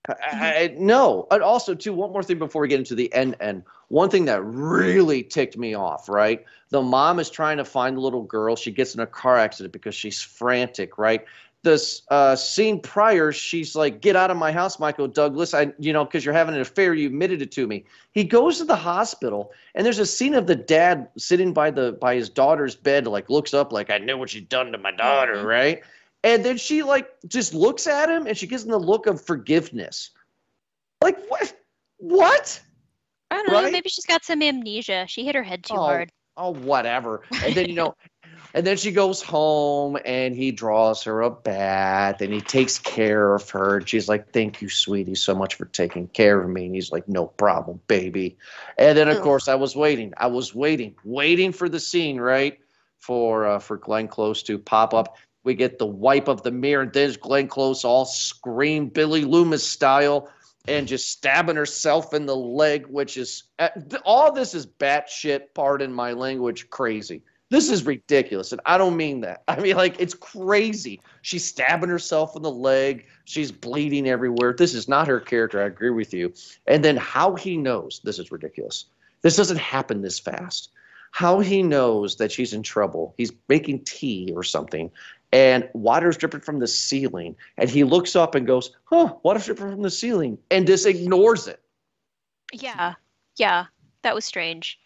I, I, no. And also, too, one more thing before we get into the end. End one thing that really ticked me off. Right, the mom is trying to find the little girl. She gets in a car accident because she's frantic. Right, this uh, scene prior, she's like, "Get out of my house, Michael Douglas! I, you know, because you're having an affair. You admitted it to me." He goes to the hospital, and there's a scene of the dad sitting by the by his daughter's bed, like looks up, like, "I know what you've done to my daughter," Mhm. right? And then she like just looks at him, and she gives him the look of forgiveness. Like what? What? I don't know. Maybe she's got some amnesia. She hit her head too Oh, hard. oh whatever and then you know and then she goes home and he draws her a bath and he takes care of her. And she's like thank you sweetie so much for taking care of me. And he's like no problem baby. And then of course i was waiting i was waiting waiting for the scene right? For uh, for glenn close to pop up. We get the wipe of the mirror and there's glenn close all scream billy loomis style and just stabbing herself in the leg, which is uh, all this is batshit, pardon my language, crazy. This is ridiculous. And I don't mean that. [laughs] I mean, like, it's crazy. She's stabbing herself in the leg. She's bleeding everywhere. This is not her character. I agree with you. And then how he knows this is ridiculous. This doesn't happen this fast. How he knows that she's in trouble. He's making tea or something and water's dripping from the ceiling. And he looks up and goes, Huh, water's dripping from the ceiling, and just ignores it. Yeah. Yeah. That was strange.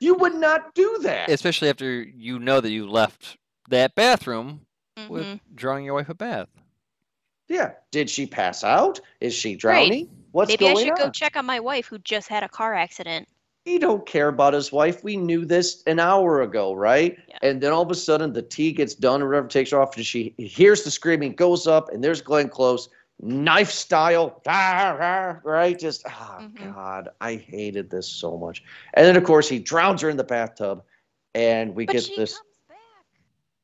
You would not do that. Especially after you know that you left that bathroom Mhm. with drawing your wife a bath. yeah. Did she pass out? Is she drowning? What's Maybe I should on? go check on my wife who just had a car accident. he don't care about his wife. We knew this an hour ago, right? Yeah. And then all of a sudden the tea gets done or whatever takes her off, and she hears the screaming, goes up, and there's Glenn Close, knife style, [laughs] right? Just oh Mhm. god, I hated this so much. And then of course he drowns her in the bathtub, and we But get this.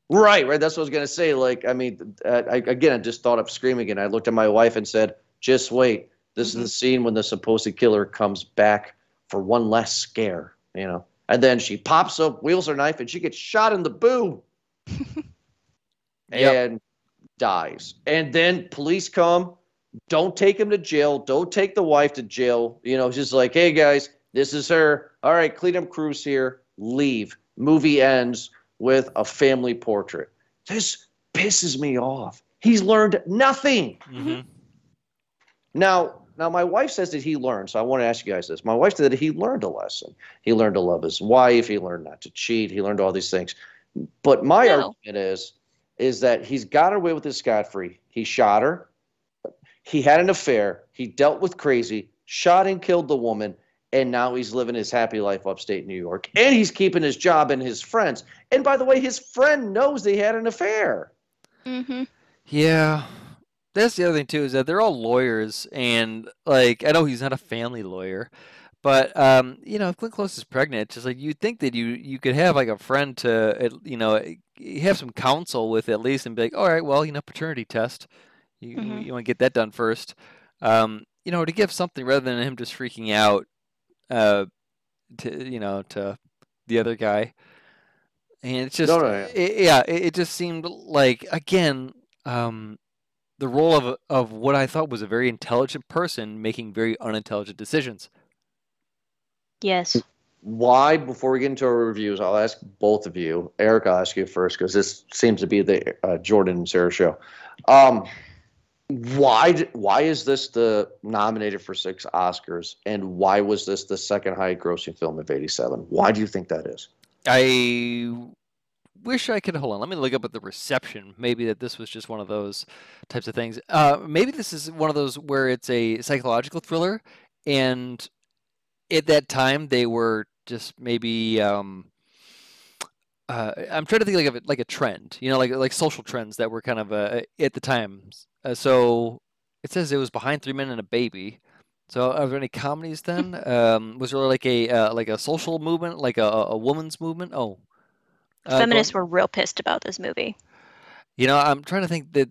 Right, right. That's what I was gonna say. Like, I mean, uh, I, again, I just thought of screaming, and I looked at my wife and said, "Just wait. This Mhm. is the scene when the supposed killer comes back for one last scare." You know. And then she pops up, wheels her knife, and she gets shot in the boob Yep. [laughs] and dies. And then police come. Don't take him to jail. Don't take the wife to jail. You know, just like, hey guys, this is her. All right, Cleveland Crew's here. Leave. Movie ends with a family portrait. This pisses me off. He's learned nothing. hmm Now, now my wife says that he learned. So I want to ask you guys this. My wife said that he learned a lesson. He learned to love his wife. He learned not to cheat. He learned all these things. But my No. argument is, is that he's got away with this scot free. He shot her. He had an affair. He dealt with crazy. Shot and killed the woman. And now he's living his happy life upstate New York. And he's keeping his job and his friends. And by the way, his friend knows they had an affair. Mm-hmm. Yeah. That's the other thing too, is that they're all lawyers and like I know he's not a family lawyer, but um, you know, if Glenn Close is pregnant, just like you'd think that you you could have like a friend to you know, have some counsel with at least and be like, all right, well, you know, paternity test. You Mhm. you want to get that done first. Um, you know, to give something rather than him just freaking out uh to you know, to the other guy. And it's just No, no, yeah. it, yeah, it, it just seemed like again, um the role of of what I thought was a very intelligent person making very unintelligent decisions. Yes. why before we get into our reviews i'll ask both of you eric i'll ask you first because this seems to be the uh, jordan and sarah show um, why why is this the nominated for six oscars and why was this the second highest grossing film of 87 why do you think that is I wish I could hold on. Let me look up at the reception. Maybe that this was just one of those types of things. Uh, maybe this is one of those where it's a psychological thriller, and at that time they were just maybe. Um, uh, I'm trying to think like of it like a trend, you know, like like social trends that were kind of uh, at the time. Uh, so it says it was behind Three Men and a Baby. So are there any comedies then? [laughs] Um, was there like a uh, like a social movement, like a, a woman's movement? Oh, uh, Feminists were real pissed about this movie. You know, I'm trying to think that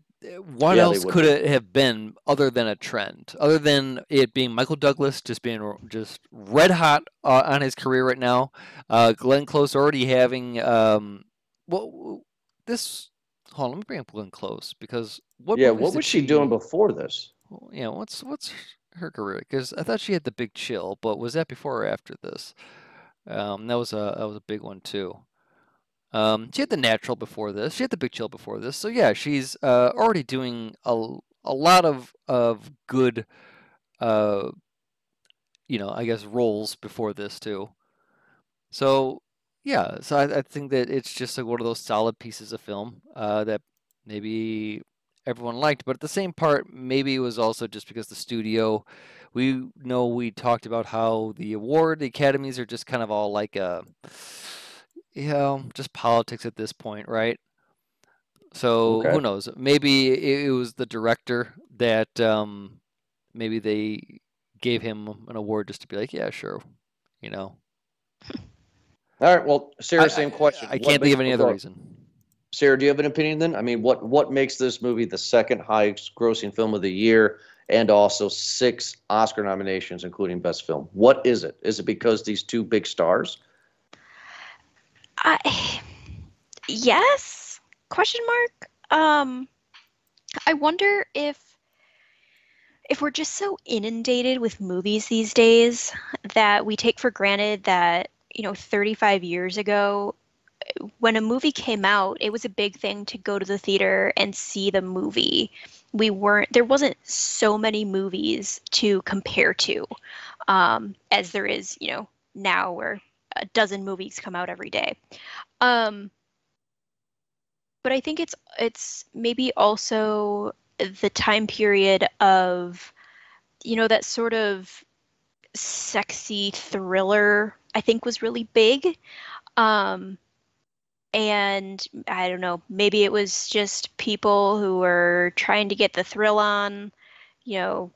what Yeah, else could it have been other than a trend, other than it being Michael Douglas just being just red hot uh, on his career right now. Uh, Glenn Close already having um, well, this. Hold on, let me bring up Glenn Close because what yeah what was she doing before this well, yeah, what's what's her career? Because I thought she had the Big Chill, but was that before or after this? Um, that was a that was a big one too. Um, she had the natural before this. She had the big chill before this. So yeah, she's uh, already doing a, a lot of of good, uh, you know, I guess roles before this too. So yeah, so I, I think that it's just like one of those solid pieces of film uh, that maybe everyone liked, but at the same part, maybe it was also just because the studio. We know we talked about how the award the academies are just kind of all like a you know, just politics at this point, right? So Okay. who knows? Maybe it, was the director that um, maybe they gave him an award just to be like, yeah, sure, you know. [laughs] All right. Well, Sarah, I- same I- question. I What can't think of any other reason. Sarah, do you have an opinion then? I mean, what what makes this movie the second highest grossing film of the year and also six Oscar nominations, including Best Film? What is it? Is it because these two big stars? I, yes? Question mark. Um, I wonder if if we're just so inundated with movies these days that we take for granted that you know 35 years ago when a movie came out it was a big thing to go to the theater and see the movie we weren't there wasn't so many movies to compare to um, as there is you know now where a dozen movies come out every day um, but I think it's it's maybe also the time period of you know that sort of sexy thriller I think was really big. Um, and I don't know, maybe it was just people who were trying to get the thrill on, you know,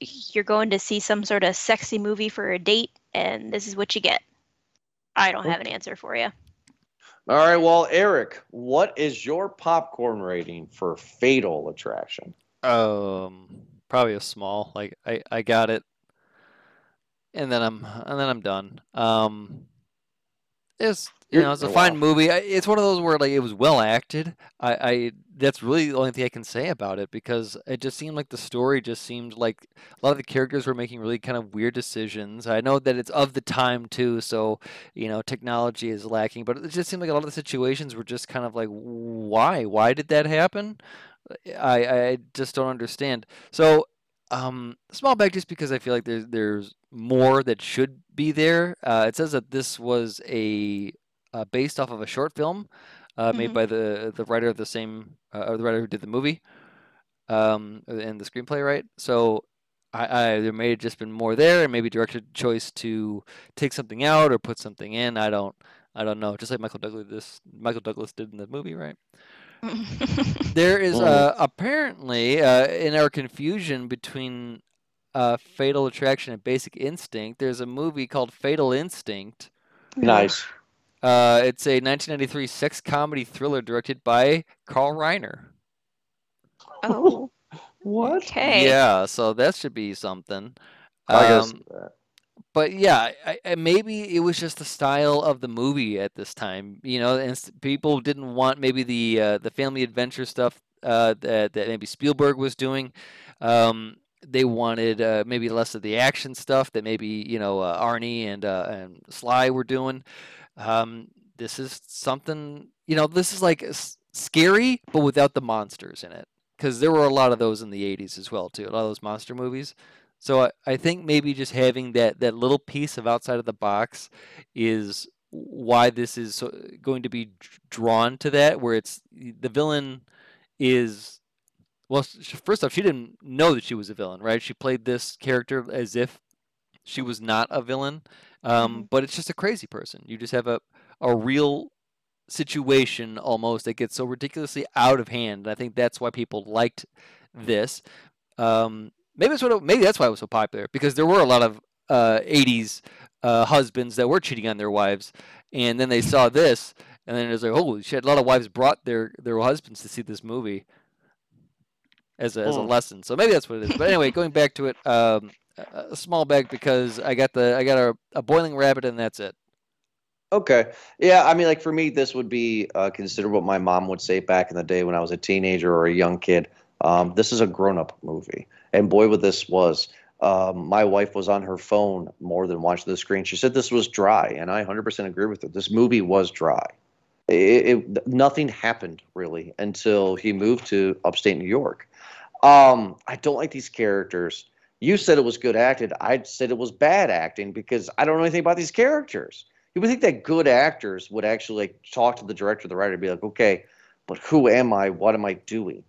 you're going to see some sort of sexy movie for a date and this is what you get. I don't have an answer for you. All right. Well, Eric, what is your popcorn rating for Fatal Attraction? Um, probably a small. Like I, I got it, and then I'm and then I'm done. Um, it's you You're- know it's a fine wow. movie. I, it's one of those where like it was well acted. I, I that's really the only thing I can say about it because it just seemed like the story just seemed like a lot of the characters were making really kind of weird decisions. I know that it's of the time too, so you know technology is lacking, but it just seemed like a lot of the situations were just kind of like why why did that happen? I I just don't understand. So um, small bag just because I feel like there's there's more that should be there. Uh, it says that this was a uh, based off of a short film uh, made Mhm. by the the writer of the same uh, or the writer who did the movie um, and the screenplay, right? So I, I there may have just been more there, and maybe director choice to take something out or put something in. I don't I don't know. Just like Michael Douglas this Michael Douglas did in the movie, right? [laughs] There is uh, apparently uh, in our confusion between uh, Fatal Attraction and Basic Instinct. There's a movie called Fatal Instinct. Nice. Uh, it's a 1993 sex comedy thriller directed by Carl Reiner. Oh, [laughs] What? okay. Yeah, so that should be something. I guess Um, but yeah, I, I, maybe it was just the style of the movie at this time, you know, and people didn't want maybe the uh, the family adventure stuff uh, that that maybe Spielberg was doing. Um, they wanted uh, maybe less of the action stuff that maybe you know uh, Arnie and uh, and Sly were doing. Um, this is something, you know, this is like scary, but without the monsters in it, because there were a lot of those in the '80s as well too. A lot of those monster movies. So I, I think maybe just having that that little piece of outside of the box is why this is so, going to be drawn to that, where it's the villain is well. First off, she didn't know that she was a villain, right? She played this character as if she was not a villain, um, but it's just a crazy person. You just have a a real situation almost that gets so ridiculously out of hand. And I think that's why people liked this. Um, maybe that's what it- maybe that's why it was so popular because there were a lot of uh, '80s uh, husbands that were cheating on their wives, and then they saw this, and then it was like, holy shit! A lot of wives brought their their husbands to see this movie as a, as a Hmm. lesson. So maybe that's what it is. But anyway, [laughs] going back to it, um, a small bag because I got the I got a, a boiling rabbit and that's it. Okay. Yeah, I mean, like for me, this would be uh, considered what my mom would say back in the day when I was a teenager or a young kid. Um, this is a grown-up movie, and boy, what this was. Um, my wife was on her phone more than watching the screen. She said this was dry, and I 100% agree with her. This movie was dry. It, it, nothing happened really until he moved to upstate New York. Um, I don't like these characters. You said it was good acted. I said it was bad acting because I don't know anything about these characters. You would think that good actors would actually like talk to the director, the writer, and be like, okay, but who am I? What am I doing?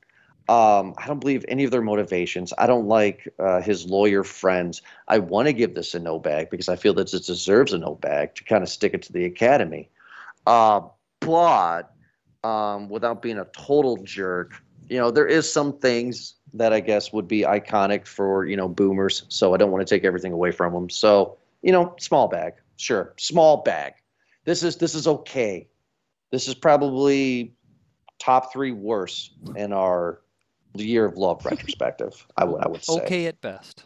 Um, I don't believe any of their motivations. I don't like uh, his lawyer friends. I want to give this a no bag because I feel that it deserves a no bag to kind of stick it to the academy. Uh, but um, without being a total jerk, you know, there is some things that I guess would be iconic for you know boomers. So I don't want to take everything away from them. So you know, small bag, sure, small bag. This is this is okay. This is probably top three worst in our year of love [laughs] retrospective. I would I would say okay at best.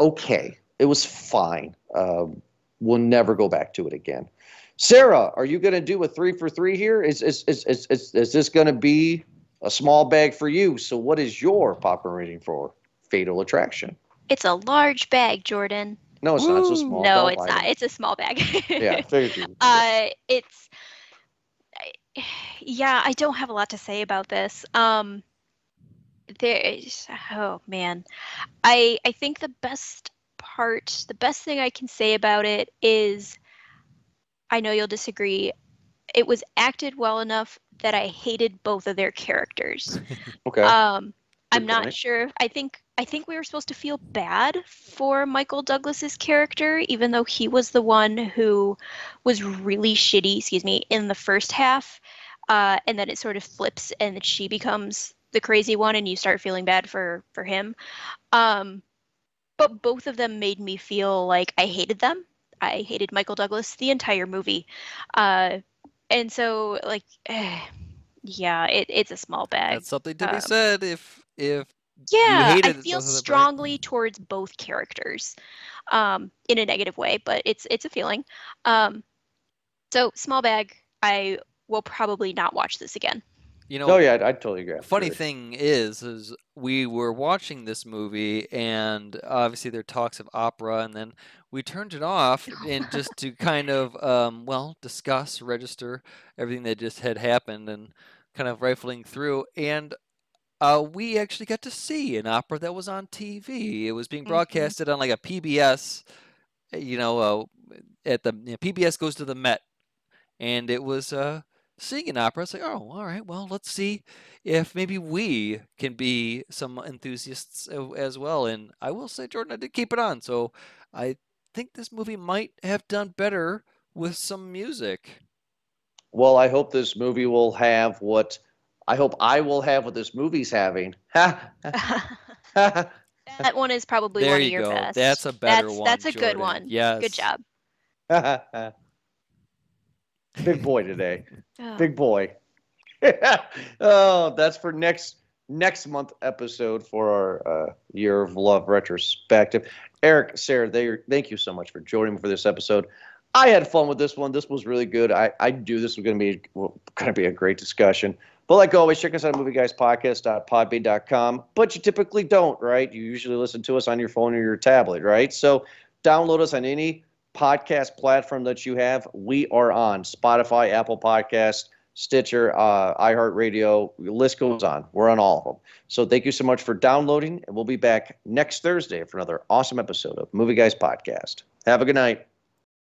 Okay, it was fine. Um, we'll never go back to it again. Sarah, are you going to do a three for three here? Is is is is, is, is this going to be a small bag for you? So, what is your popcorn rating for Fatal Attraction? It's a large bag, Jordan. No, it's Ooh. not. It's a small. No, it's not. It's a small bag. yeah, figured you. [laughs] Uh, it's. [sighs] Yeah, I don't have a lot to say about this. Um, there is. Oh man, I I think the best part, the best thing I can say about it is I know you'll disagree. It was acted well enough that I hated both of their characters. [laughs] okay. Um, I'm not sure. I think I think we were supposed to feel bad for Michael Douglas's character, even though he was the one who was really shitty. Excuse me, in the first half, uh, and then it sort of flips, and she becomes the crazy one, and you start feeling bad for for him. Um, but both of them made me feel like I hated them I hated Michael Douglas the entire movie. Uh, and so like eh, [sighs] yeah, it, it's a small bag. That's something to um, be said if if yeah, I feel strongly towards both characters, um, in a negative way, but it's it's a feeling. Um, so small bag. I will probably not watch this again. You know. Oh yeah, I, I totally agree. Funny thing is, is we were watching this movie, and obviously there are talks of opera, and then we turned it off and just to [laughs] kind of um, well discuss register everything that just had happened and kind of rifling through and uh, we actually got to see an opera that was on TV. It was being mm-hmm. broadcasted mm-hmm. on like a PBS, you know, uh, at the you know, PBS goes to the Met, and it was uh, seeing an opera. It's like, oh, all right, well, let's see if maybe we can be some enthusiasts as well. And I will say, Jordan, I did keep it on, so I think this movie might have done better with some music. Well, I hope this movie will have what I hope I will have what this movie's having. [laughs] [laughs] that one is probably there one of your go. best. That's a better that's, one. That's a Jordan. good one. Yes. Good job. [laughs] Big boy today. [laughs] Oh. Big boy. [laughs] oh, that's for next next month episode for our uh, year of love retrospective. Eric, Sarah, they, thank you so much for joining me for this episode. I had fun with this one. This was really good. I, I do this was going to be well, going to be a great discussion. But like always, check us out at movieguyspodcast.podbean.com. But you typically don't, right? You usually listen to us on your phone or your tablet, right? So download us on any podcast platform that you have. We are on Spotify, Apple Podcast, Stitcher, uh, iHeartRadio. List goes on. We're on all of them. So thank you so much for downloading, and we'll be back next Thursday for another awesome episode of Movie Guys Podcast. Have a good night.